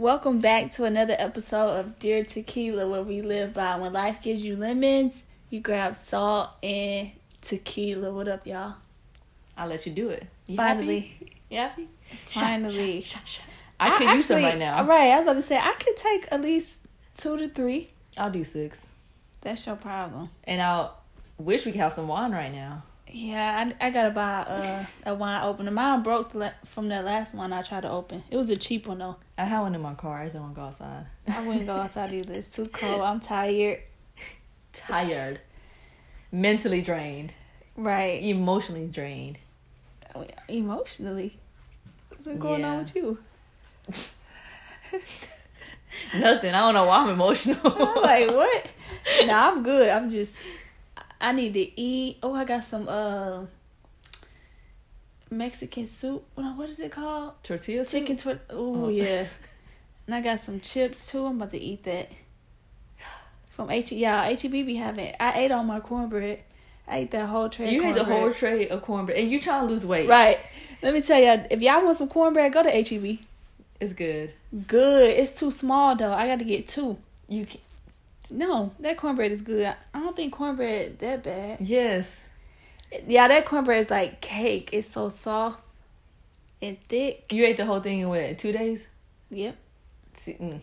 Welcome back to another episode of Dear Tequila, where we live by when life gives you lemons, you grab salt and tequila. What up, y'all? I'll let you do it. You Finally, happy? You happy? finally. Shot. I could use some right now. Right, I was about to say I could take at least two to three. I'll do six, That's your problem. and I'll wish we could have some wine right now. Yeah, I, I gotta buy uh, a wine opener. Mine broke the from that last one I tried to open. It was a cheap one though. I had one in my car. I just don't want to go outside. I wouldn't go outside either. It's too cold. I'm tired. Tired, mentally drained, Right. emotionally drained. Emotionally. What's been going on with you? Nothing. I don't know why I'm emotional. I'm like, what? Nah, I'm good. I'm just I need to eat. Oh, I got some uh Mexican soup. What is it called? Tortilla soup? Chicken twi- Oh yeah. And I got some chips too. I'm about to eat that. From H yeah, HEB be having I ate all my cornbread. I ate that whole tray. You had the whole tray of cornbread, and you trying to lose weight. Right. Let me tell y'all, if y'all want some cornbread, go to HEB. It's good. Good. It's too small though. I got to get two. You can, No, that cornbread is good. I don't think cornbread that bad. yes. Yeah, that cornbread is like cake. It's so soft and thick. You ate the whole thing in what two days? Yep. See, mm.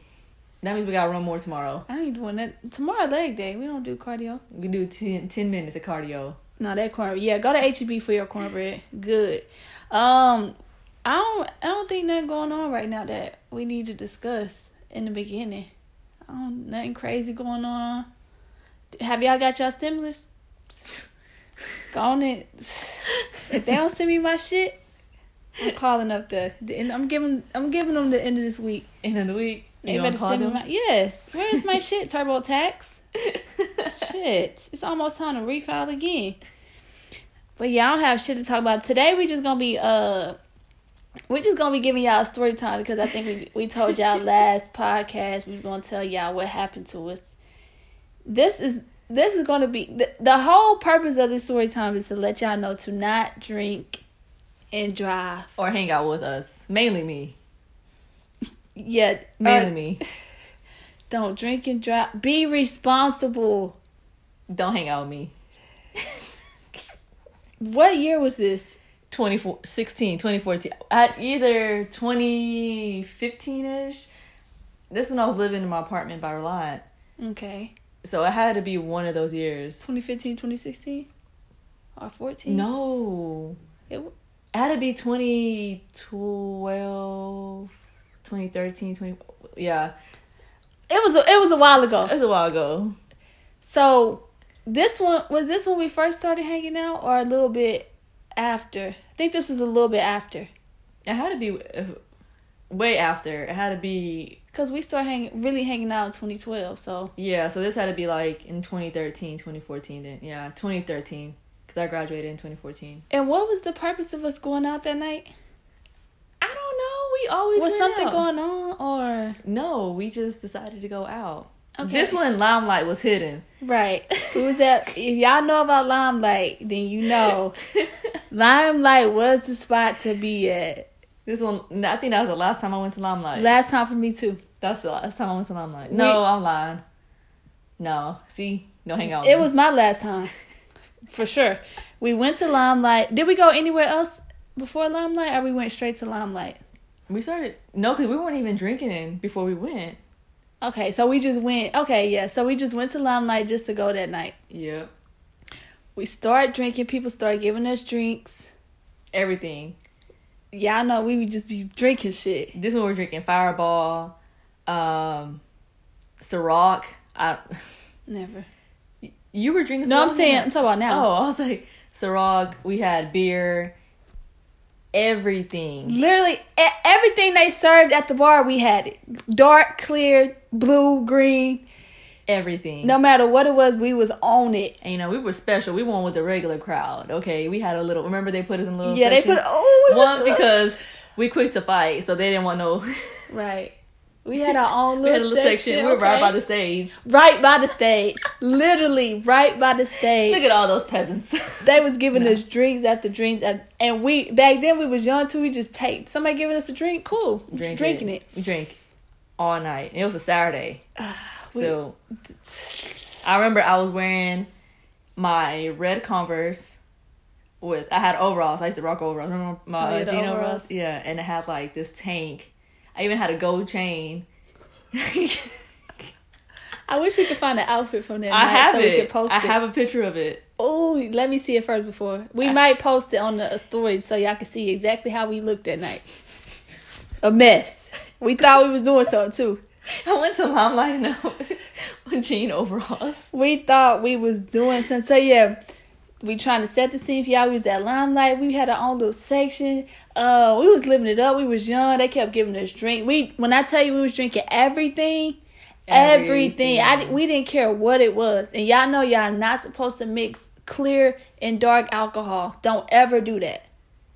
That means we gotta run more tomorrow. I ain't doing that. Tomorrow leg day. We don't do cardio. We do 10, 10 minutes of cardio. No, that cornbread. Yeah, go to HEB for your cornbread. Good. Um, I don't. I don't think nothing going on right now that we need to discuss in the beginning. Don't, nothing crazy going on. Have y'all got y'all stimulus? Go on in. If they don't send me my shit, I'm calling up the. the and I'm giving. I'm giving them the end of this week. End of the week. They You better send me my. Yes. Where is my shit? TurboTax. shit. It's almost time to refile again. But yeah, I don't have shit to talk about today. We just gonna be uh, we're just gonna be giving y'all story time because I think we we told y'all last podcast we was gonna tell y'all what happened to us. This is this is gonna be the, the whole purpose of this story time is to let y'all know to not drink and drive. or hang out with us. Mainly me. Yeah, uh, Mainly or me. don't drink and drive. Be responsible. Don't hang out with me. What year was this? 2016, 2014. At either 2015 ish. This when I was living in my apartment by Reliant. Okay. So it had to be one of those years. 2015, 2016? Or 14? No. It, w- It had to be 2012, 2013, 20. Yeah. it was a, it was a while ago. It was a while ago. So this one was this when we first started hanging out or a little bit after? I think this was a little bit after. It had to be uh, way after. It had to be Cuz we started hanging really hanging out in 2012. So Yeah, so this had to be like in 2013, 2014 then. Yeah, 2013 cuz I graduated in 2014. and what was the purpose of us going out that night? I don't know. We always Was something out. going on or No, we just decided to go out. Okay. This one limelight was hidden. Right. Who's that if y'all know about Limelight, then you know Limelight was the spot to be at. This one I think that was the last time I went to limelight. Last time for me too. That's the last time I went to limelight. We- No, I'm lying. No, see, no hang on. It was my last time. For sure. We went to Limelight. Did we go anywhere else before Limelight or we went straight to Limelight? We started no, cuz we weren't even drinking in before we went. Okay, so we just went. Okay, yeah. So we just went to Limelight just to go that night. Yep. We started drinking. People started giving us drinks. Everything. Y'all know we would just be drinking shit. This one we're drinking Fireball, um, Ciroc. I, Never. you were drinking. No, I'm saying I'm talking about now. Oh, I was like Ciroc. We had beer. Everything. Literally everything they served at the bar, we had it. Dark, clear, blue, green. Everything. No matter what it was, we was on it. And you know we were special. We weren't with the regular crowd. Okay, we had a little. Remember they put us in a little. Yeah, they put oh one because we quick to fight, so they didn't want no. right. We had our own we had a little, little section. section. We were right by the stage. right by the stage. Literally right by the stage. Look at all those peasants. They was giving us drinks after drinks, and- and we back then we was young too. We just take somebody giving us a drink, cool, Drink drinking it. We drink. all night. It was a Saturday. so I remember I was wearing my red Converse with I had overalls. I used to rock overalls. Remember my uh, the jean overalls. overalls? Yeah, and it had like this tank. I even had a gold chain. I wish we could find an outfit from that I night have so it. we could post I it. have a picture of it. Oh, let me see it first before. We might post it on the story so y'all can see exactly how we looked that night. A mess. We thought we was doing something too. I went to Limelight in with jean overalls. We thought we was doing something. So yeah, we trying to set the scene for y'all. We was at Limelight. We had our own little section. Uh, we was living it up. We was young. They kept giving us drink. We when I tell you we was drinking everything, everything. Everything. I we didn't care what it was. And y'all know y'all not supposed to mix clear and dark alcohol. Don't ever do that.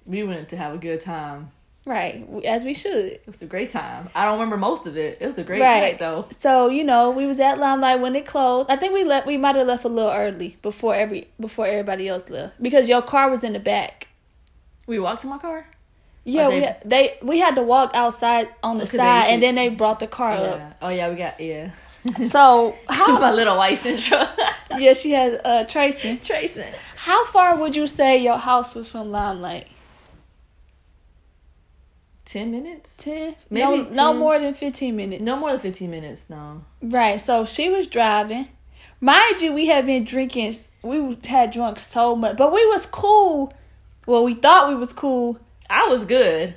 We went to have a good time. Right, as we should. It was a great time. I don't remember most of it. It was a great right. night though. So you know, we was at Limelight when it closed. I think we left. We might have left a little early before every before everybody else left because your car was in the back. We walked to my car. Yeah, Or we they- had, they we had to walk outside on the side, and then they brought the car Yeah. Oh yeah, we got yeah. So how? my little white Sentra. yeah, she has uh Tracy. Tracing. How far would you say your house was from Limelight? Ten minutes? Ten? Maybe no, no more than fifteen minutes. No more than fifteen minutes. No. Right. So she was driving. Mind you, we had been drinking. We had drunk so much, but we was cool. Well, we thought we was cool. I was good.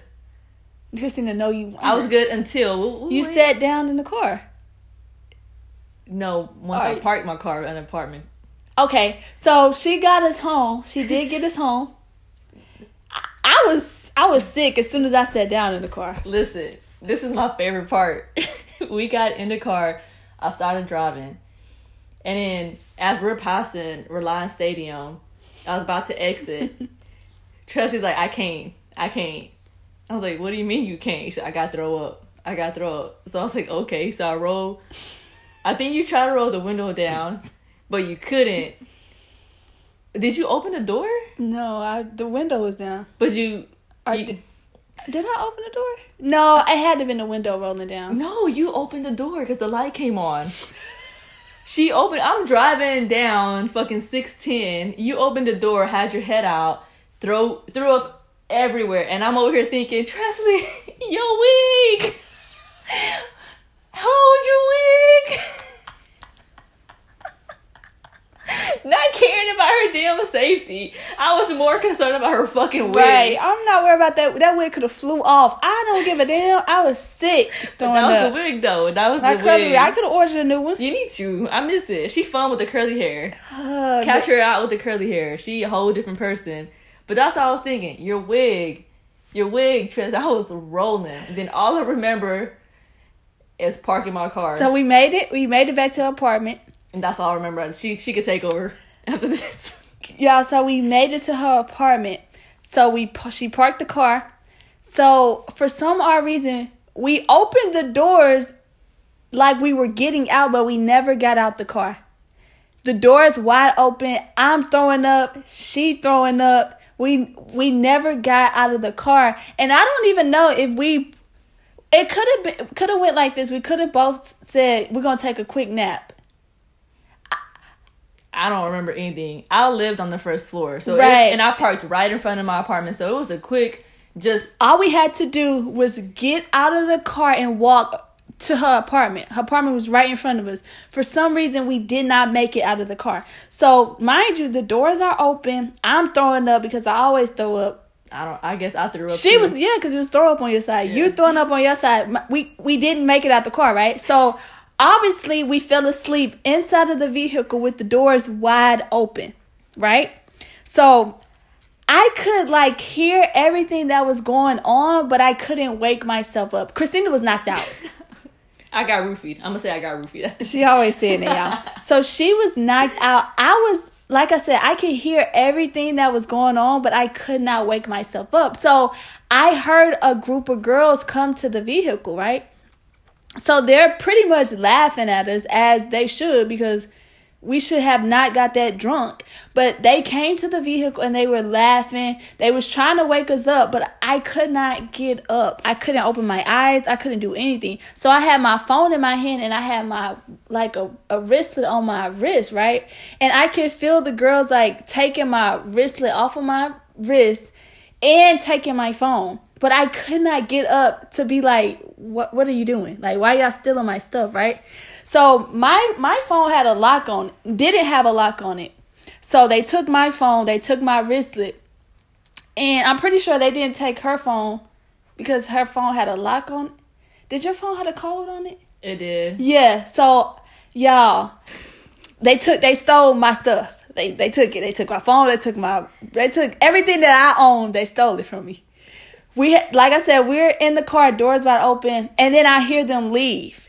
Christina, know you. I was good until You sat down in the car. no. Once Are I parked my car in an apartment. Okay, so she got us home. She did get us home. I, I was I was sick as soon as I sat down in the car. Listen, this is my favorite part. we got in the car. I started driving, and then as we're passing Reliance Stadium, I was about to exit. Chelsea's like, "I can't, I can't." I was like, "What do you mean you can't?" She said, "I got to throw up. I got to throw up." So I was like, "Okay." So I roll. I think you tried to roll the window down, but you couldn't. Did you open the door? No, I, the window was down. But you, You did, did I open the door? No, I had to have been the window rolling down. No, you opened the door because the light came on. she opened. I'm driving down fucking six ten. You opened the door, had your head out, throw threw up everywhere, and I'm over here thinking, Tresley, your wig. Hold your wig. Not caring about her damn safety. I was more concerned about her fucking wig. Right, I'm not worried about that. That wig could have flew off. I don't give a damn. I was sick. But that was up. the wig though. That was My the curly wig. I could have ordered a new one. You need to. I miss it. She fun with the curly hair. Uh, Catch her out with the curly hair. She a whole different person. But that's all I was thinking. Your wig, your wig, Trent. I was rolling. Then all I remember is parking my car, so we made it. We made it back to our apartment. and that's all I remember. She she could take over after this. Yeah, so we made it to her apartment. So we she parked the car. So for some odd reason, we opened the doors like we were getting out, but we never got out the car. The door is wide open. I'm throwing up. She throwing up. We we never got out of the car, and I don't even know if we. It could have been could have went like this. We could have both said we're gonna take a quick nap. I don't remember anything. I lived on the first floor, so Right. and I parked right in front of my apartment. So it was a quick, just all we had to do was get out of the car and walk to her apartment. Her apartment was right in front of us. For some reason, we did not make it out of the car. So, mind you, the doors are open. I'm throwing up because I always throw up. I don't. I guess I threw up. She too. was yeah, because it was throw up on your side. You throwing up on your side. We we didn't make it out the car, right? So obviously we fell asleep inside of the vehicle with the doors wide open, right? So I could like hear everything that was going on, but I couldn't wake myself up. Christina was knocked out. I got roofied. I'm gonna say I got roofied. She always said that, y'all. So she was knocked out. I was, like I said, I could hear everything that was going on, but I could not wake myself up. So I heard a group of girls come to the vehicle, right? So they're pretty much laughing at us as they should because we should have not got that drunk. But they came to the vehicle and they were laughing. They was trying to wake us up, but I could not get up. I couldn't open my eyes. I couldn't do anything. So I had my phone in my hand and I had my like a, a wristlet on my wrist, right? And I could feel the girls like taking my wristlet off of my wrist and taking my phone. But I could not get up to be like, what what are you doing? Like why y'all stealing my stuff, right? So my my phone had a lock on didn't have a lock on it. So they took my phone, they took my wristlet, and I'm pretty sure they didn't take her phone because her phone had a lock on it. Did your phone have a code on it? It did. Yeah. So y'all, they took they stole my stuff. They they took it. They took my phone. They took my they took everything that I owned. They stole it from me. We like I said, we're in the car, doors wide open, and then I hear them leave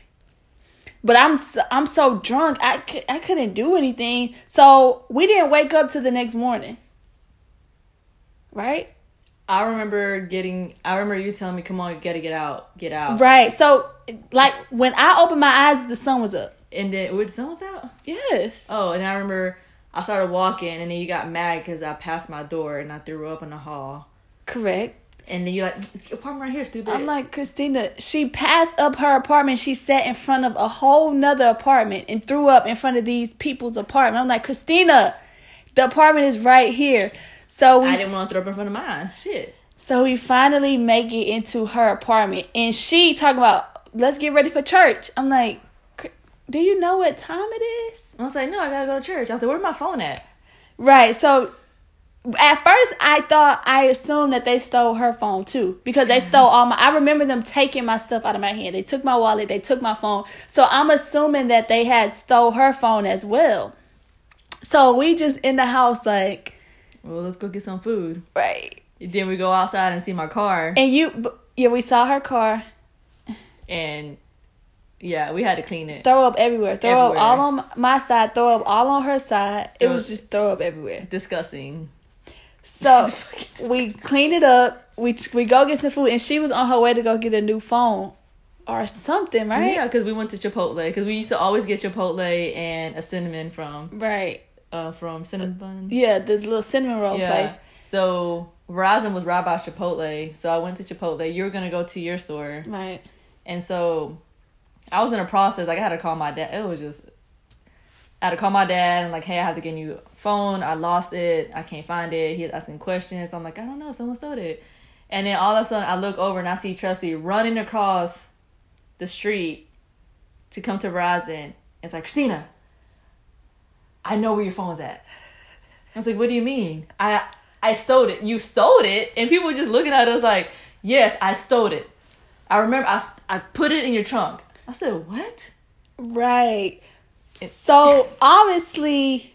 but I'm I'm so drunk I, I couldn't do anything. So we didn't wake up to the next morning. Right? I remember getting I remember you telling me, "Come on, you got to get out. Get out." Right. So like when I opened my eyes, the sun was up. And then when the sun was out? Yes. Oh, and I remember I started walking and then you got mad cuz I passed my door and I threw up in the hall. Correct. And then you're like, apartment right here, stupid. I'm like, Christina, she passed up her apartment. She sat in front of a whole nother apartment and threw up in front of these people's apartment. I'm like, Christina, the apartment is right here. So we, I didn't want to throw up in front of mine. Shit. So we finally make it into her apartment. And she talking about, let's get ready for church. I'm like, do you know what time it is? I was like, no, I gotta go to church. I was like, where's my phone at? Right. So at first I thought I assumed that they stole her phone too because they stole all my I remember them taking my stuff out of my hand. They took my wallet, they took my phone. So I'm assuming that they had stole her phone as well. So we just in the house like well, let's go get some food. Right. then we go outside and see my car. And you yeah, we saw her car. And yeah, we had to clean it. Throw up everywhere. Throw everywhere. up all on my side, throw up all on her side. It was just throw up everywhere. Disgusting. So we clean it up. We we go get some food, and she was on her way to go get a new phone or something, right? Yeah, because we went to Chipotle because we used to always get Chipotle and a cinnamon from right uh from cinnamon. Bun. Yeah, the little cinnamon roll yeah. place. So Verizon was right by Chipotle, so I went to Chipotle. You were gonna go to your store, right? And so I was in a process. Like I had to call my dad. It was just I had to call my dad and like, hey, I have to get a new phone. I lost it. I can't find it. He's asking questions. I'm like, I don't know. Someone stole it. And then all of a sudden, I look over and I see Trusty running across the street to come to Verizon. It's like, Christina, I know where your phone's at. I was like, what do you mean? I I stole it. You stole it? And people were just looking at us like, yes, I stole it. I remember I, I put it in your trunk. I said, what? Right. So obviously,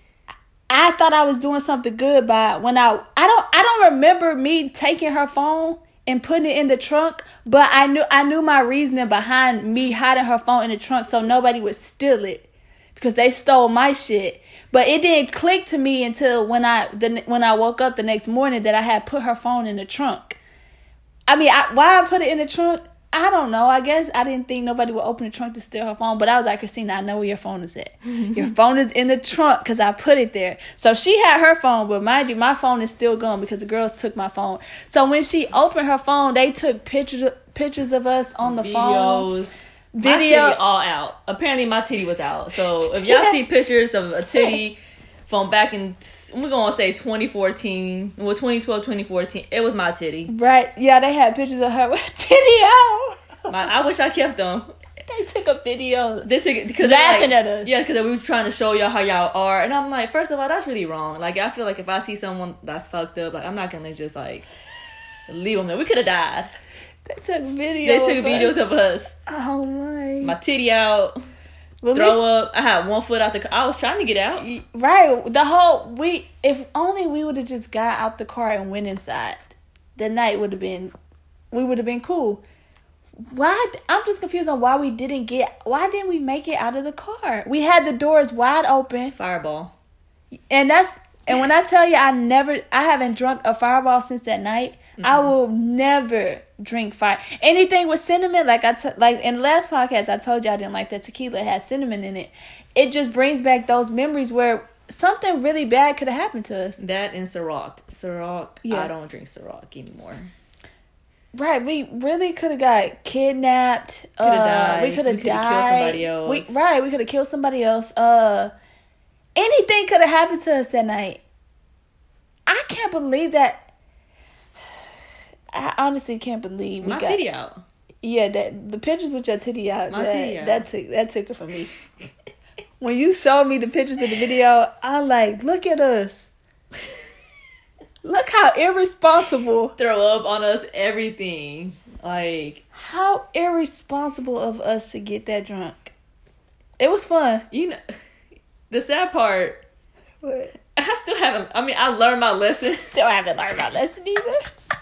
I thought I was doing something good by when I I don't I don't remember me taking her phone and putting it in the trunk, but I knew I knew my reasoning behind me hiding her phone in the trunk so nobody would steal it because they stole my shit. But it didn't click to me until when I the when I woke up the next morning that I had put her phone in the trunk. I mean, I, why I put it in the trunk? I don't know. I guess I didn't think nobody would open the trunk to steal her phone, but I was like, Christina, I know where your phone is at. your phone is in the trunk because I put it there. So she had her phone, but mind you, my phone is still gone because the girls took my phone. So when she opened her phone, they took pictures pictures of us on the Videos. phone. Video all out. Apparently, my titty was out. So if y'all see pictures of a titty from back in we're gonna say 2014 well 2012 2014 it was my titty. Right yeah they had pictures of her with titty out. My, i wish i kept them. They took a video they took it because laughing like, at us. yeah because we were trying to show y'all how y'all are and i'm like first of all that's really wrong. Like i feel like if i see someone that's fucked up like i'm not gonna just like leave them there. We could have died. They took videos they took videos us. of us. Oh my. My titty out well, throw least, up. I had one foot out the. car. I was trying to get out. Right. The whole we. If only we would have just got out the car and went inside. The night would have been. We would have been cool. Why? I'm just confused on why we didn't get. Why didn't we make it out of the car? We had the doors wide open. Fireball. And that's. And when I tell you, I never. I haven't drunk a fireball since that night. Mm-hmm. I will never drink fire. Anything with cinnamon, like I t- like in the last podcast, I told you I didn't like that tequila had cinnamon in it. It just brings back those memories where something really bad could have happened to us. That and Ciroc. Ciroc. Yeah. I don't drink Ciroc anymore. Right, we really could have got kidnapped. Uh. We could have died. killed somebody else. We, right, we could have killed somebody else. Uh, anything could have happened to us that night. I can't believe that. I honestly can't believe we My got. titty out. Yeah, that the pictures with your titty out. My that, titty out. that took that took it from me. when you showed me the pictures of the video, I'm like, look at us. Look how irresponsible. Throw up on us everything. Like How irresponsible of us to get that drunk. It was fun. you know, the sad part. But I still haven't. I mean, I learned my lesson. still haven't learned my lesson either.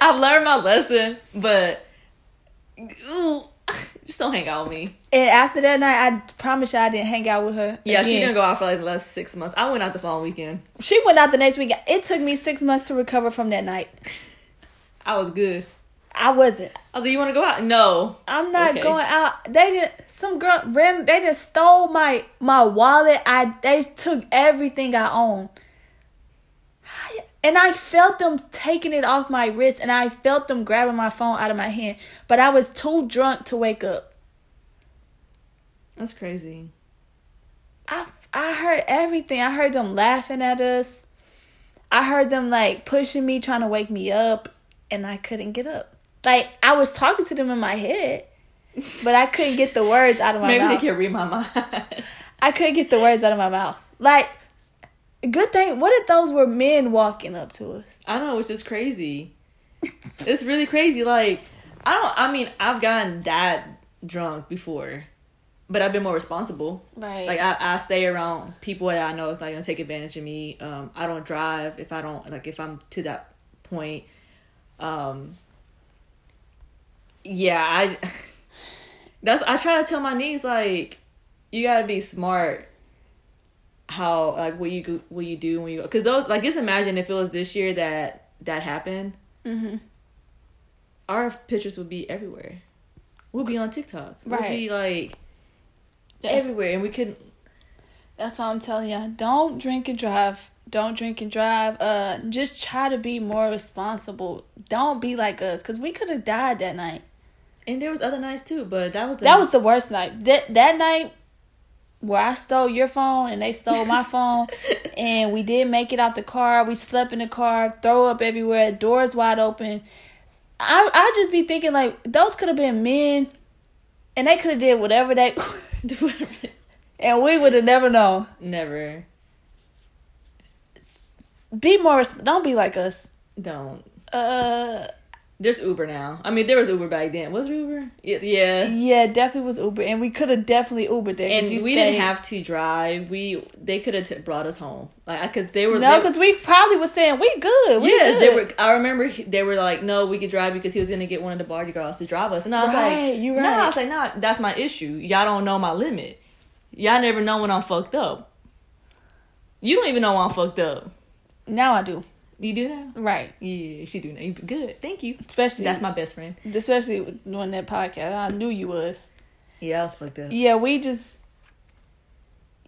I've learned my lesson, but ooh, just don't hang out with me. and after that night, I promise you I didn't hang out with her. Yeah, she didn't go out for like the last six months. I went out the following weekend. She went out the next week. It took me six months to recover from that night. I was good. I wasn't. I was like, "You want to go out?" No. I'm not Okay. going out. They did some girl ran. They just stole my my wallet. I they took everything I own. I- And I felt them taking it off my wrist, and I felt them grabbing my phone out of my hand. But I was too drunk to wake up. That's crazy. I I heard everything. I heard them laughing at us. I heard them like pushing me, trying to wake me up, and I couldn't get up. Like I was talking to them in my head, but I couldn't get the words out of my Maybe mouth. Maybe they can read my mind. I couldn't get the words out of my mouth. Like, good thing. What if those were men walking up to us? I know, which is crazy. it's really crazy. Like, I don't. I mean, I've gotten that drunk before, but I've been more responsible. Right. Like, I, I stay around people that I know is not gonna take advantage of me. Um, I don't drive if I don't like if I'm to that point. Um. Yeah, I. That's I try to tell my niece like, you gotta be smart. How like what you what you do when you because those like just imagine if it was this year that that happened, mm-hmm. our pictures would be everywhere. We'll be on TikTok. We'll be like That's, everywhere, and we could. that's why I'm telling you. Don't drink and drive. Don't drink and drive. Uh, just try to be more responsible. Don't be like us, cause we could have died that night. And there was other nights too, but that was the, That was the worst night. That that night where I stole your phone and they stole my phone, and we did make it out the car. We slept in the car, throw up everywhere, doors wide open. I I just be thinking like those could have been men, and they could have did whatever they, and we would have never known. never. Be more. Don't be like us. Don't. Uh, There's Uber now. I mean, there was Uber back then. Was Uber? Yeah. yeah. yeah, definitely was Uber, and we could have definitely Ubered there. And we stayed- didn't have to drive. We they could have t- brought us home, like because they were No, because we probably was saying we good. We Yes, good. they were. I remember he- they were like, "No, we could drive because he was gonna get one of the party girls to drive us." And I was Right, like, you right. "No. I was like, "No, that's my issue. Y'all don't know my limit. Y'all never know when I'm fucked up. You don't even know when I'm fucked up. Now I do. You do that? Right. Yeah, she do know. You- Good, thank you. Especially That's my best friend. especially doing that podcast. I knew you was. Yeah, I was fucked up. Yeah, we just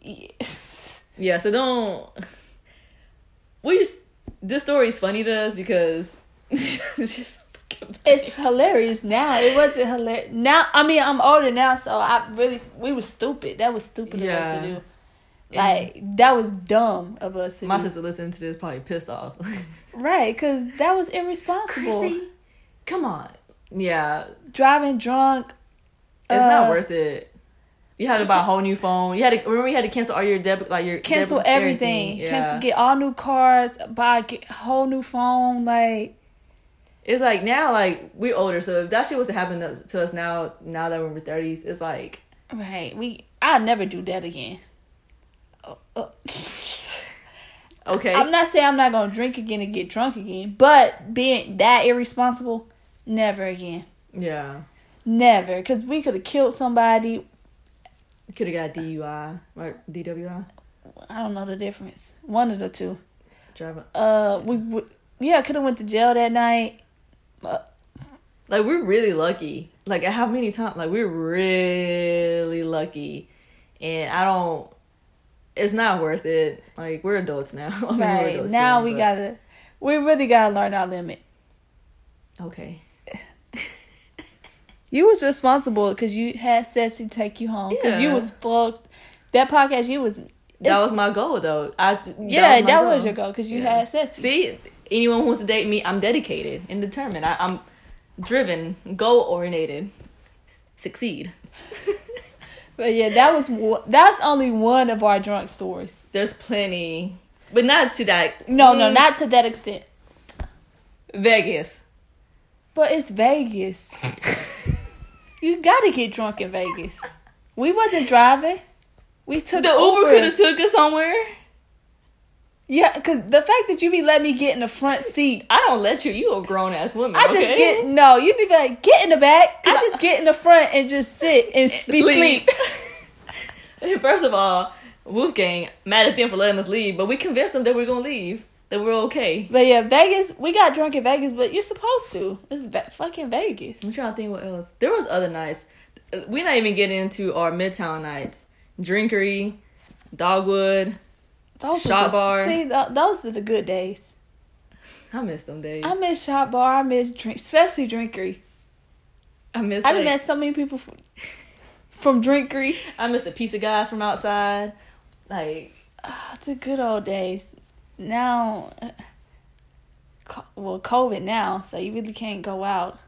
yeah. Yeah, so don't. We just this story is funny to us because it's just. it's hilarious now. It wasn't hilarious. Now I mean I'm older now, so I really we were stupid. That was stupid of us to do. Like that was dumb of us to My do. sister listening to this probably pissed off. Right, because that was irresponsible. Chrissy, come on. Yeah, Driving drunk. it's uh, not worth it. You had to buy a whole new phone. You had to remember you had to cancel all your debit, like your Cancel debit- everything. Yeah. Cancel. Get all new cards, Buy get whole new phone. Like It's like now, like we're older, so if that shit was to happen to, us now, now that we're in our thirties, it's like right. We. I'll never do that again. Oh, okay, I'm not saying I'm not gonna drink again and get drunk again, but being that irresponsible, never again, yeah. never. Because we could have killed somebody. Could have got DUI or DWI. I don't know the difference. One of the two. Driving. Uh, we would. Yeah, could have went to jail that night. Uh, Like we're really lucky. Like how many times? Like we're really lucky, and I don't. It's not worth it. Like we're adults now. I mean, Right adults now, we but- gotta, we really gotta learn our limit. Okay. You was responsible because you had Ceci take you home because you was fucked. That podcast, you was That was my goal, though. I yeah, that was goal. your goal because you Yeah. had Ceci. See, anyone who wants to date me, I'm dedicated and determined. I, I'm driven, goal oriented, succeed. But yeah, that was one- that's only one of our drunk stories. There's plenty, but not to that. No, no, Mm, not to that extent. Vegas. But it's Vegas. you gotta get drunk in Vegas. We wasn't driving. We took The Uber could have took us somewhere. Yeah, because the fact that you be letting me get in the front seat, I don't let you. You a grown ass woman. I just okay? get no. You be like get in the back. I just get in the front and just sit and be Sleep. sleep. First of all, Wolfgang mad at them for letting us leave, but we convinced them that we are gonna leave, that we're okay. But yeah, Vegas. We got drunk in Vegas, but you're supposed to. It's ve- fucking Vegas. I'm trying to think what else. There was other nights. We're not even getting into our midtown nights. Drinkery, Dogwood. Those Shot was bar. See, th- those are the good days. I miss them days. I miss Shot Bar. I miss drink, especially drinkery. I miss. I like, met so many people from, from drinkery. I miss the pizza guys from outside. Like Ah, the good old days. Now, well, COVID now, so you really can't go out.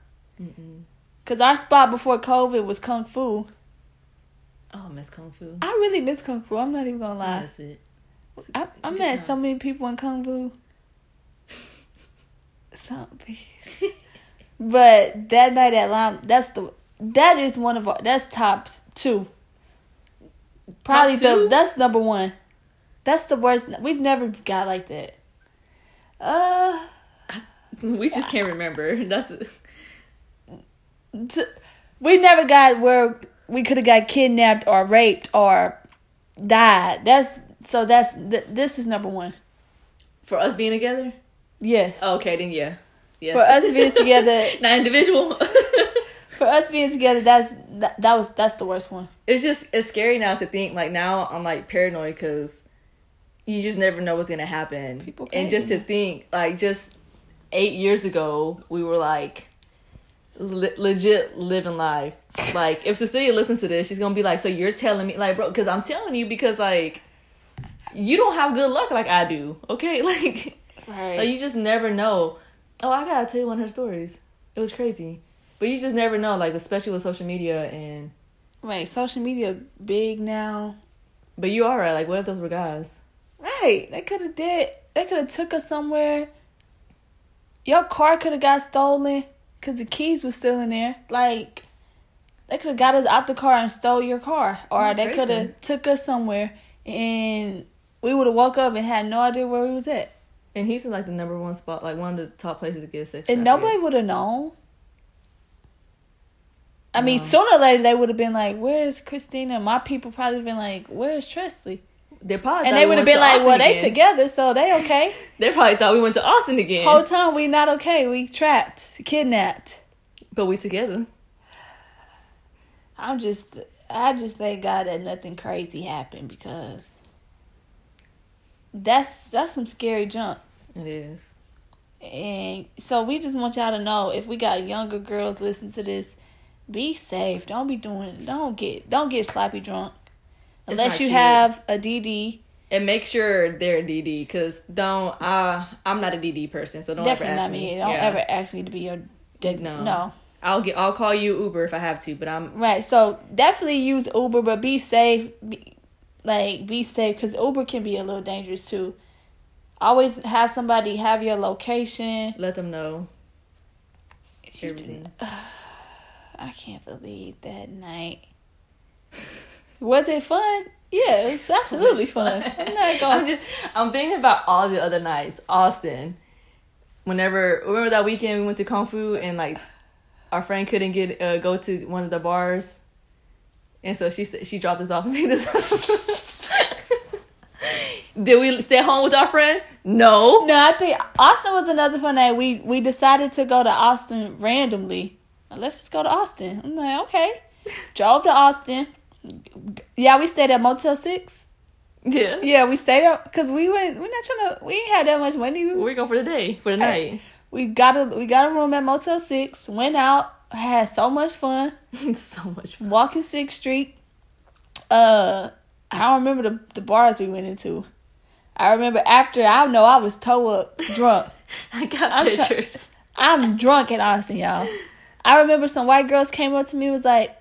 Cause our spot before COVID was Kung Fu. oh, miss kung fu. I really miss Kung Fu. I'm not even gonna I lie. miss it. I, I met so many people in Kung Fu. So, but that night at Lime, that's the that is one of our that's top two. Probably two? the that's number one. That's the worst. We've never got like that. Uh, We just can't remember. That's t- we never got where we could have got kidnapped or raped or died. That's so that's th- this is number one. for us being together. Yes. Oh, okay, then yeah, yes. For us being together, not individual. for us being together, that's that, that was that's the worst one. it's just it's scary now to think like now I'm like paranoid because you just never know what's gonna happen. People and just to think like just eight years ago we were like le- legit living life. Like if Cecilia listens to this, she's gonna be like, "So you're telling me like, bro? Because I'm telling you because like you don't have good luck like I do. Okay, like." Right. Like you just never know. Oh, I gotta tell you one of her stories. It was crazy, but you just never know. Like especially with social media and. right. Social media big now. But you are right. Like what if those were guys? Right. They could have did. They could have took us somewhere. Your car could have got stolen because the keys were still in there. Like they could have got us out the car and stole your car, or they could have took us somewhere and we would have woke up and had no idea where we was at, And Houston's like the number one spot, like one of the top places to get a sex. and nobody would have known. I mean, sooner or later they would have been like, "Where's Christina?" My people probably been like, "Where's Tresley?" They probably And they would have been like, Austin "Well, they together, so they okay." They probably thought we went to Austin again. Whole time we not okay. We trapped, kidnapped. but we together. I'm just, I just thank God that nothing crazy happened because that's that's some scary junk. It is. And so we just want y'all to know if we got younger girls listen to this, be safe. Don't be doing. Don't get. Don't get sloppy drunk. Unless you cute. have a DD. And make sure they're a DD, because don't. Uh, I'm not a DD person, so don't Definitely ever ask not me. me. Don't Yeah. ever ask me to be your. Dig- No. no. I'll get. I'll call you Uber if I have to, but I'm. Right. So definitely use Uber, but be safe. Be, like be safe because Uber can be a little dangerous too. Always have somebody have your location. Let them know You everything. I can't believe that night. Was it fun? Yeah, it's absolutely fun. I'm not I'm, just, I'm thinking about all the other nights. Austin. Whenever remember that weekend we went to Kung Fu and like our friend couldn't get uh, go to one of the bars, and so she she dropped us off and picked us up. Did we stay home with our friend? No. No, I think Austin was another fun night. We we decided to go to Austin randomly. Let's just go to Austin. I'm like, okay. Drove to Austin. Yeah, we stayed at Motel Six. Yeah. Yeah, we stayed up because we went. We're not trying to. We ain't had that much money. We, was- We're going for the day, for the Hey. night. we got a we got a room at Motel Six. Went out. Had so much fun. so much fun. Walking Sixth Street. Uh, I don't remember the the bars we went into. I remember after I know I was toe up drunk. I got I'm try- pictures. I'm drunk in Austin, y'all. I remember some white girls came up to me was like,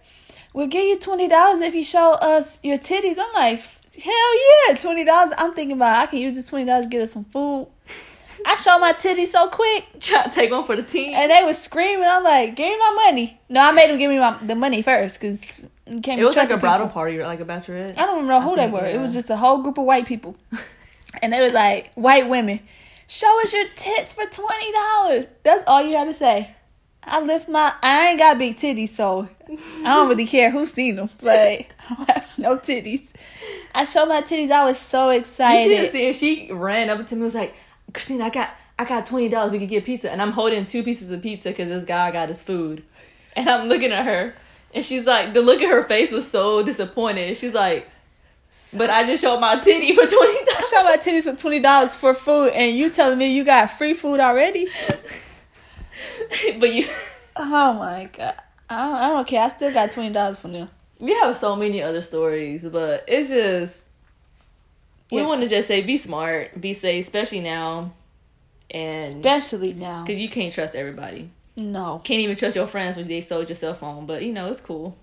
"We'll give you twenty dollars if you show us your titties." I'm like, "Hell yeah, twenty dollars!" I'm thinking about I can use this twenty dollars to get us some food. I showed my titties so quick, Try to take one for the team. and they was screaming. I'm like, "Give me my money!" No, I made them give me my, the money first because can't it was like a bridal party or like a bachelorette. I don't know who I they think, were. It was just a whole group of white people. and they was like, white women, show us your tits for $20. That's all you had to say. I lift my, I ain't got big titties, so I don't really care who's seen them. But I don't have no titties. I showed my titties. I was so excited. You should have seen. She ran up to me was like, "Christina, I got, I got twenty dollars. We could get pizza." And I'm holding two pieces of pizza because this guy got his food, and I'm looking at her, and she's like, the look at her face was so disappointed. She's like, "But I just showed my titty for twenty I dollars." showed my titties for $20 for food, and you telling me you got free food already? but you, Oh my God. I don't, I don't care. I still got $20 from you. we have so many other stories, but it's just we Yeah. want to just say, be smart, be safe, especially now, and Especially now. because you can't trust everybody. No. Can't even trust your friends when they sold your cell phone, but you know it's cool.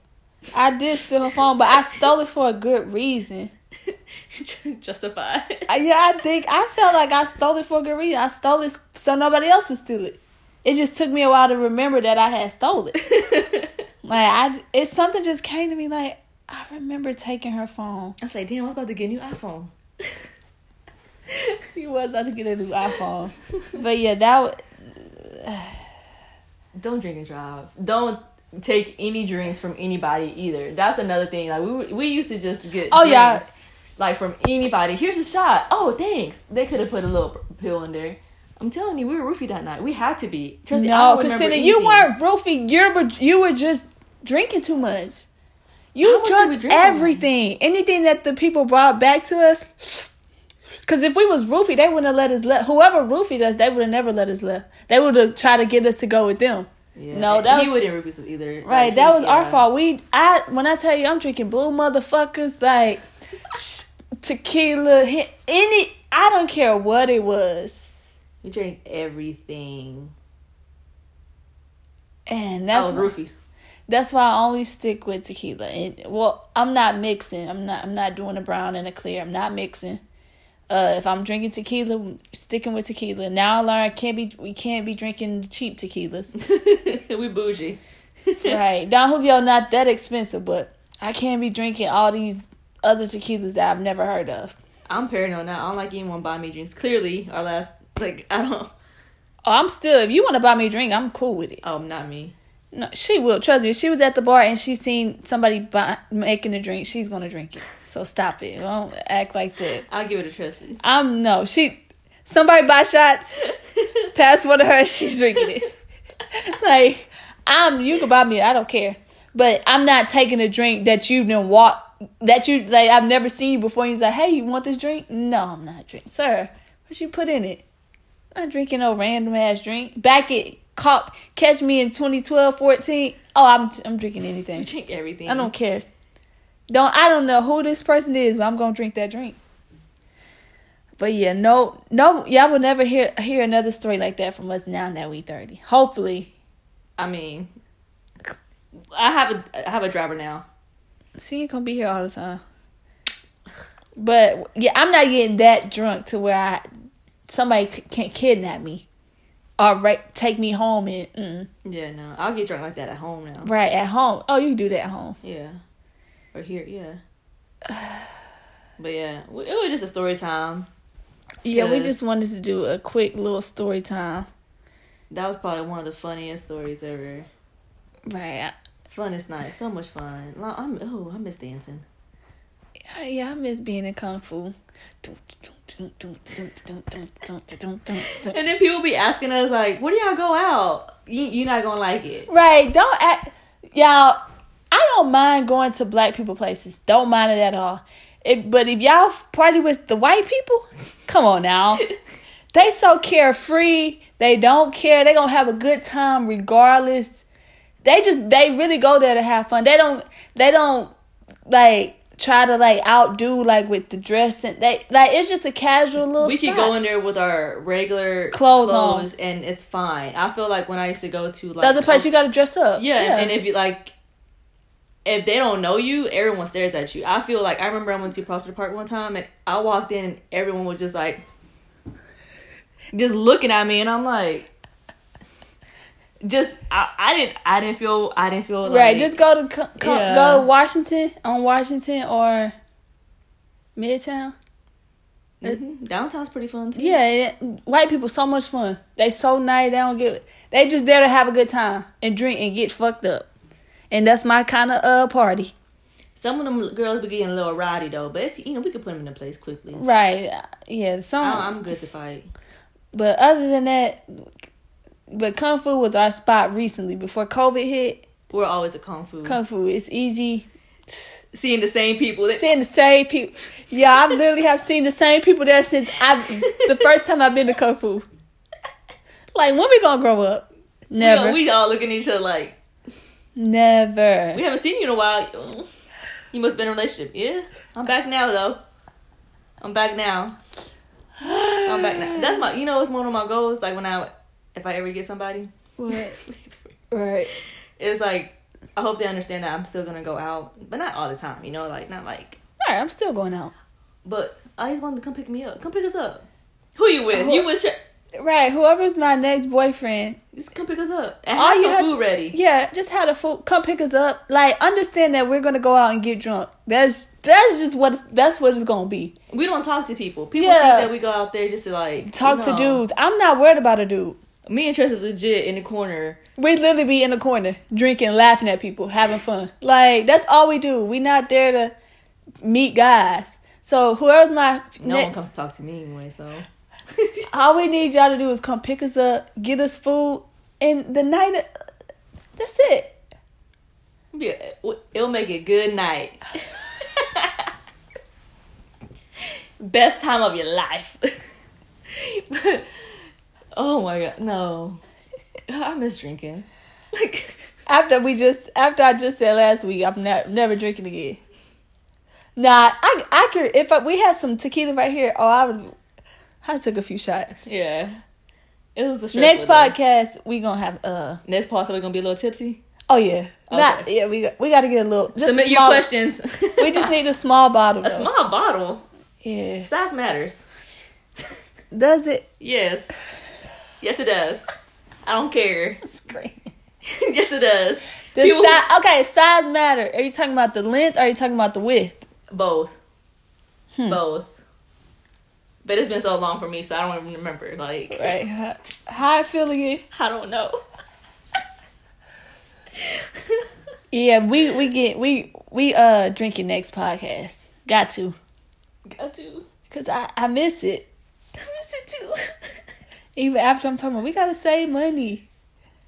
I did steal her phone, but I stole it for a good reason. Justified. I, yeah, I think I felt like I stole it for a good reason. I stole it so nobody else would steal it. It just took me a while to remember that I had stole it. Like I, it's something just came to me. Like I remember taking her phone. I was like, damn, I was about to get a new iPhone. You was about to get a new iPhone, but yeah, that was, Don't drink and drive. Don't take any drinks from anybody either. That's another thing. Like we we used to just get Oh, yeah. like from anybody. Here's a shot. Oh, thanks. They could have put a little pill in there. I'm telling you, we were roofie that night. We had to be. Trust no, Christina, you weren't roofie. You were you were just drinking too much. You How much did drunk everything. Anything that the people brought back to us. Cause if we was roofie, they wouldn't have let us let whoever roofied us, they would have never let us left. They would have tried to get us to go with them. Yeah. No, that he was- wouldn't roofie us either. Right, Like, that was our fault. We I when I tell you I'm drinking blue motherfuckers like sh- tequila, any I don't care what it was. We drank everything. And That that's was why, roofie. That's why I only stick with tequila. And well, I'm not mixing. I'm not I'm not doing a brown and a clear. I'm not mixing. Uh, if I'm drinking tequila, sticking with tequila. Now I learn I can't be we can't be drinking cheap tequilas. we bougie. right. Don Julio not that expensive, but I can't be drinking all these other tequilas that I've never heard of. I'm paranoid now. I don't like anyone buy me drinks. Clearly, our last like I don't. Oh, I'm still. If you want to buy me a drink, I'm cool with it. Oh, not me. No, she will. Trust me. If she was at the bar and she seen somebody buy, making a drink, she's gonna drink it. So stop it. Don't act like that. I'll give it a trust. I'm no. She. Somebody buy shots. Pass one to her. She's drinking it. like I'm. You can buy me. I don't care. But I'm not taking a drink that you didn't walk. That you like. I've never seen you before. And you're like, hey, you want this drink? No, I'm not drinking, sir. What you put in it? I'm not drinking no random ass drink. Back at caught catch me in 2012, 14. Oh, I'm I'm drinking anything. drink everything. I don't care. Don't I don't know who this person is, but I'm gonna drink that drink. But yeah, no, no, y'all will never hear hear another story like that from us now that we thirty. Hopefully, I mean, I have a I have a driver now. she ain't gonna be here all the time. But yeah, I'm not getting that drunk to where I somebody c- can't kidnap me or right, take me home and mm, Yeah, no, I'll get drunk like that at home now. right at home. Oh, you can do that at home. Yeah, or here, yeah. But yeah, it was just a story time. Yeah, we just wanted to do a quick little story time. That was probably one of the funniest stories ever. Right. Funnest night, so much fun. I'm oh, I miss dancing. Yeah, yeah, I miss being in kung fu. And then people be asking us like, "Where do y'all go out?" you, you're not gonna like it. Right. Don't act y'all I don't mind going to black people places. Don't mind it at all. If, but if y'all party with the white people, come on now. they so carefree. They don't care. They gonna have a good time regardless. They just they really go there to have fun. They don't they don't like try to like outdo like with the dress and they like it's just a casual little. We spot. could go in there with our regular Clothes clothes, and it's fine. I feel like when I used to go to like the other place you gotta dress up. yeah, and if you like, if they don't know you, everyone stares at you. I feel like I remember I went to Prosper Park one time and I walked in and everyone was just like, just looking at me, and I'm like. Just I, I didn't I didn't feel I didn't feel like, right, just go to Yeah. go to Washington on Washington or Midtown. Mhm. downtown's pretty fun too. Yeah, it, white people so much fun. They so nice. They don't get. They just there to have a good time and drink and get fucked up, and that's my kind of uh party. Some of them girls be getting a little rowdy though, but it's, you know we could put them in a place quickly. Right? Yeah. Some. I, I'm good to fight. but other than that, but kung fu was our spot recently before COVID hit. We're always a kung fu. Kung fu is easy. Seeing the same people. That, Seeing the same people. Yeah, I literally have seen the same people there since I the first time I've been to kung fu. Like when we gonna grow up? Never. We, we all looking at each other like Never. we haven't seen you in a while. You must have been in a relationship. Yeah, I'm back now though. I'm back now. I'm back now. That's my. You know, it's one of my goals. Like when I, if I ever get somebody, What? Right. it's like I hope they understand that I'm still gonna go out, but not all the time. You know, like not like. All right, I'm still going out. But I just wanted to come pick me up. Come pick us up. Who you with? Who- You with? Your, Right, whoever's my next boyfriend, just come pick us up and All have you some food to- ready. yeah, just have the food. Come pick us up. Like, understand that we're gonna go out and get drunk. That's that's just what that's what it's gonna be. We don't talk to people. People Yeah. think that we go out there just to like Talk you to dudes. I'm not worried about a dude. Me and Tress is legit in the corner. We literally be in the corner drinking, laughing at people, having fun. Like that's all we do. We not there to meet guys. So whoever's my No one comes to talk to me anyway, so all we need y'all to do is come pick us up, get us food, and the night. Uh, that's it. Yeah, it'll make a good night. Best time of your life. oh my god, no. I miss drinking. Like After we just after I just said last week, I'm ne- never drinking again. Nah, I I could if I, we had some tequila right here. Oh, I would. I took a few shots. yeah. It was the Next day. podcast, we gonna have uh. Next podcast we're gonna be a little tipsy. Oh yeah, not yeah. We got- we got to get a little. Just Submit a your questions. We just need a small bottle. a small bottle. Yeah. Size matters. Does it? Yes. Yes, it does. I don't care. It's great. yes, it does. The People- si- okay, size matter. Are you talking about the length? or Are you talking about the width? Both. Hmm. Both. But it's been so long for me, so I don't even remember. Like, Right. How, how I feel again? I don't know. Yeah, we we get we we uh drinking next podcast. Got to, Got to. cause I I miss it. I miss it too. Even after I'm talking about, we gotta save money.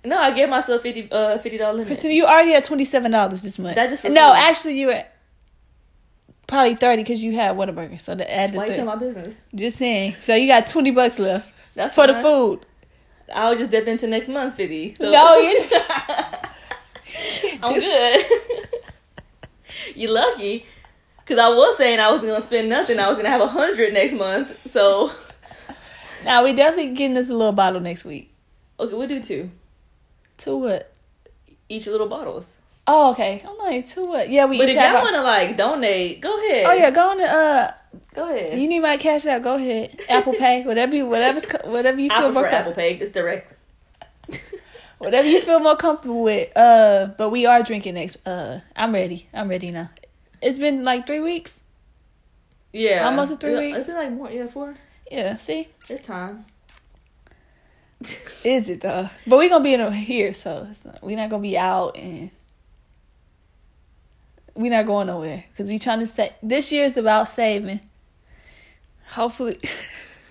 no, I gave myself fifty uh fifty dollar limit. Christina, you already had twenty seven dollars this month. That just for no, actually you were probably thirty because you had Whataburger. So the add That's the why you tell my business. Just saying. So you got twenty bucks left That's for the food. I'll just dip into next month fifty. So. No, you. I'm good. you lucky. Cause I was saying I wasn't gonna spend nothing. I was gonna have a hundred next month. So Now we definitely getting a little bottle next week. okay, we'll do two. Two what? Each little bottles. Oh, okay. I'm like, two what? Yeah, we But each if y'all our- wanna like donate, go ahead. Oh yeah, go on to uh Go ahead. you need my cash out, go ahead. Apple Pay, whatever you whatever's whatever you feel more Apple Pay. It's direct. whatever you feel more comfortable with. Uh but we are drinking next uh I'm ready. I'm ready now. It's been like three weeks. Yeah. Almost three Yeah, weeks? It's been like more. Yeah, four. Yeah, see? It's time. Is it though? But we gonna be in a, here, so it's not, we not gonna be out and we're not going nowhere because we're trying to say this year's about saving. Hopefully,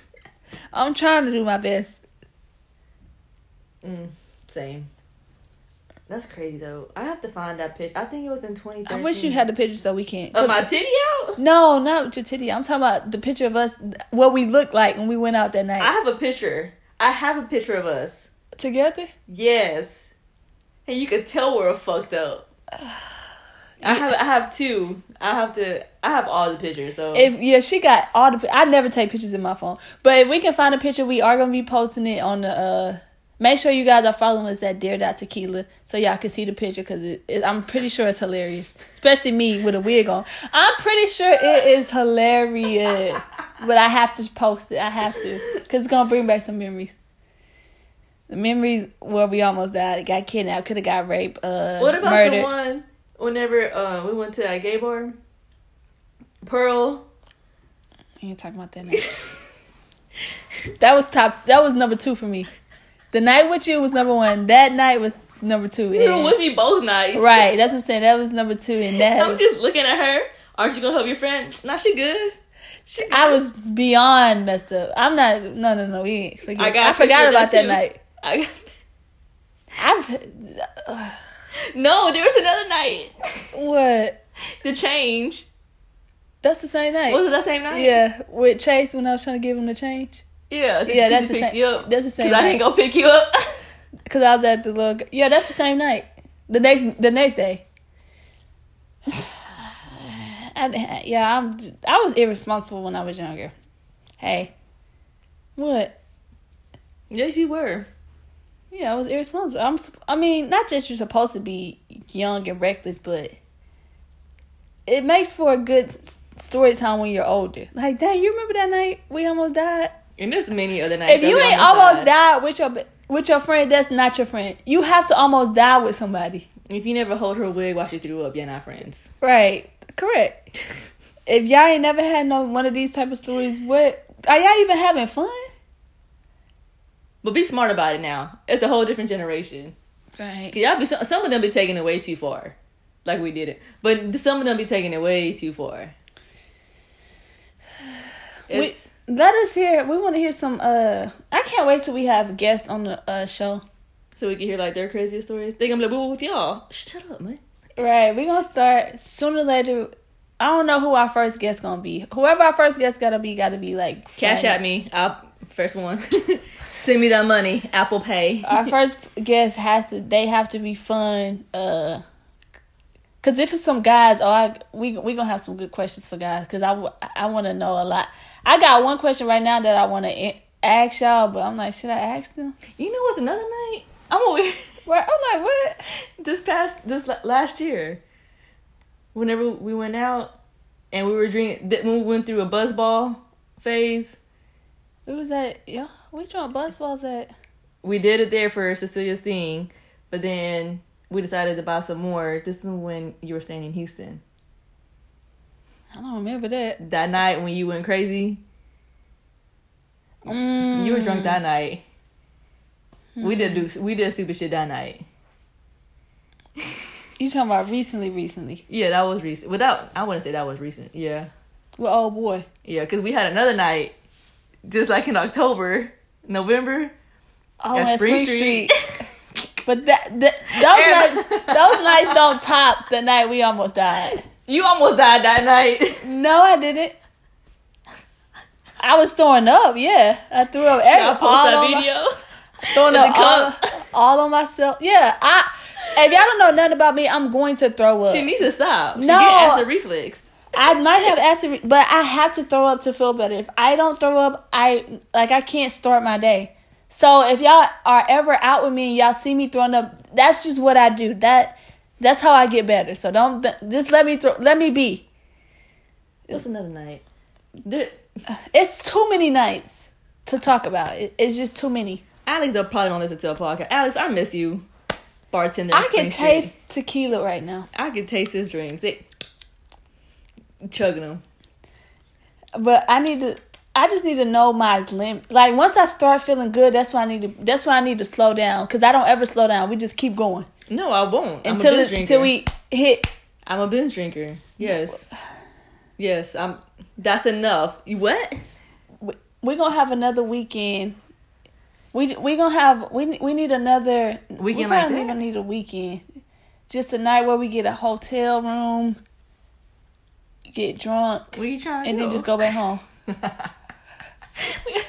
I'm trying to do my best. Mm. Same. That's crazy though. I have to find that picture. I think it was in 2013. I wish you had the picture so we can. Of my titty out? No, not your titty. I'm talking about the picture of us, what we looked like when we went out that night I have a picture. I have a picture of us. together. Yes. And you could tell we're fucked up. I have I have two. I have to I have all the pictures, so If yeah, she got all the. I never take pictures in my phone, but if we can find a picture, we are gonna be posting it on the. uh Make sure you guys are following us at Dear Dot Tequila so y'all can see the picture because it, it, I'm pretty sure it's hilarious, especially me with a wig on. I'm pretty sure it is hilarious, but I have to post it. I have to because it's gonna bring back some memories. The memories where we almost died, got kidnapped, could have got raped, uh, What about murdered. the one whenever uh, we went to that gay bar? Pearl. I ain't talking about that night. that was top. That was number two for me. The night with you was number one. That night was number two. You were and- with me both nights. right. That's what I'm saying. That was number two, and that. I'm just looking at her. Aren't you gonna help your friend? Nah, she good. She good. I was beyond messed up. I'm not. No, no, no. We ain't forget. I I, forgot about that night. I got, I've no, there was another night. what? The change. That's the same night. Was it that same night? Yeah, with Chase when I was trying to give him the change. Yeah. Yeah, that's to the pick same- You up. that's the same Cause I didn't go pick you up. Cause I was at the little. Yeah, that's the same night. The next, the next day. I, yeah, I'm. I was irresponsible when I was younger. Hey, what? yes, you were. Yeah, I was irresponsible. I'm. I mean, not that you're supposed to be young and reckless, but it makes for a good story time when you're older. Like, dang, you remember that night we almost died? And there's many other nights. if you ain't almost died with your with your friend, that's not your friend. You have to almost die with somebody. If you never hold her wig while she threw up, you're not friends. Right. Correct. if y'all ain't never had no one of these type of stories, what are y'all even having fun? But be smart about it now. It's a whole different generation. Right. Y'all be some, some of them be taking it way too far, like we did it. But some of them be taking it way too far. It's Let us hear. We want to hear some. Uh, I can't wait till we have guests on the uh show. so we can hear like their craziest stories. They gonna be like, "Well, with y'all." Shut up, man. Right. We're gonna start sooner or later. I don't know who our first guest gonna be. Whoever our first guest gotta be, gotta be like Cash at me. I'll first one. Send me that money. Apple Pay. Our first guest has to. They have to be fun. Uh. Cause if it's some guys, oh, I, we we gonna have some good questions for guys. Cause I, I want to know a lot. I got one question right now that I want to ask y'all, but I'm like, should I ask them? You know what's another night? I'm here. Where I'm like, what? This past this last year, whenever we went out and we were drinking, when we went through a buzzball phase, It was at yeah. We trying buzzballs at? we did it there for Cecilia's thing, but then we decided to buy some more. This is when you were staying in Houston. I don't remember that. That night when you went crazy, Mm. you were drunk that night. We did do we did stupid shit that night. You talking about recently? Recently Yeah, that was recent. Without I wouldn't say that was recent. Yeah, with old boy. yeah, because we had another night, just like in October, November. Oh, At Spring, Street. Street. but that, that those nights, those nights don't top the night we almost died. You almost died that night. No, I didn't. I was throwing up. Yeah, I threw up. Should Every, I post that on my- video? throwing up all, all on myself. Yeah, I. If y'all don't know nothing about me, I'm going to throw up. She needs to stop. She No. get acid reflux. I might have acid, but I have to throw up to feel better. If I don't throw up, I like I can't start my day. So if y'all are ever out with me and y'all see me throwing up, that's just what I do. That that's how I get better. So don't just let me throw, let me be. What's another night? It's too many nights to talk about. It, it's just too many. Alex will probably don't listen to a podcast. Alex, I miss you, bartender. I can taste tequila right now, I can taste his drinks. They chugging them. but I need to. I just need to know my limit. Like once I start feeling good, that's when I need to. That's when I need to slow down because I don't ever slow down. We just keep going. No, I won't. Until a binge it, drinker. until we hit. I'm a binge drinker. Yes. Yes, I'm. That's enough. You what? we- We're gonna have another weekend We we gonna have we we need another Weekend we like that? gonna need a weekend. Just a night where we get a hotel room, get drunk, What are you trying to and do? then just go back home.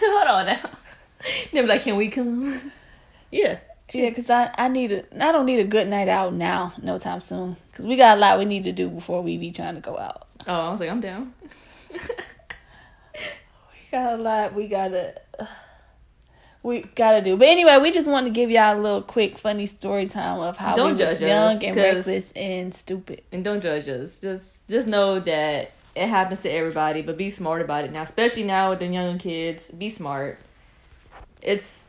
Hold on now. Then be like, can we come? Yeah. Yeah, cause I I need a I don't need a good night out now, no time soon. Cause we got a lot we need to do before we be trying to go out. Oh, I was like, I'm down. We got a lot we gotta we gotta do. But anyway, we just wanted to give y'all a little quick funny story time of how Don't we was judge us, young and 'cause- reckless and stupid. And don't judge us. Just just know that it happens to everybody, but be smart about it now. Especially now with the young kids. Be smart. It's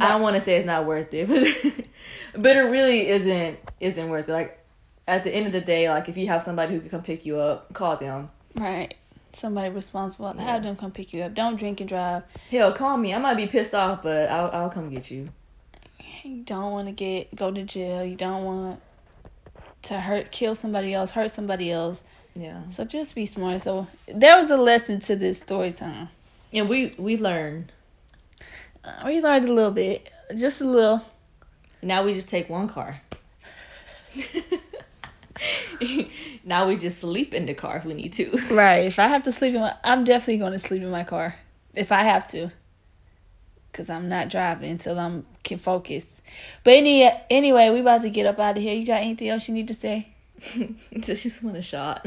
I don't want to say it's not worth it, but but it really isn't isn't worth it. Like at the end of the day, like if you have somebody who can come pick you up, call them. Right. Somebody responsible. Yeah. Have them come pick you up. Don't drink and drive. Hell, call me. I might be pissed off, but I'll I'll come get you. You don't want to get go to jail. You don't want to hurt, kill somebody else, hurt somebody else. Yeah. So just be smart. So there was a lesson to this story time. And we we learn. We learned a little bit, just a little. Now we just take one car. now we just sleep in the car if we need to. Right. If I have to sleep in my, I'm definitely going to sleep in my car if I have to, because I'm not driving until I'm can focus. But any anyway, we about to get up out of here. You got anything else you need to say? just want a shot.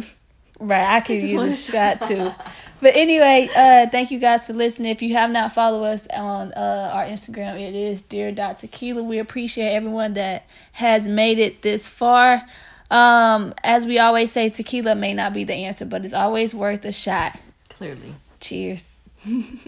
Right, I could use a shot too. But anyway, uh, thank you guys for listening. If you have not followed us on uh, our Instagram, it is Dear Tequila. We appreciate everyone that has made it this far. Um, as we always say, tequila may not be the answer, but it's always worth a shot. Clearly. Cheers.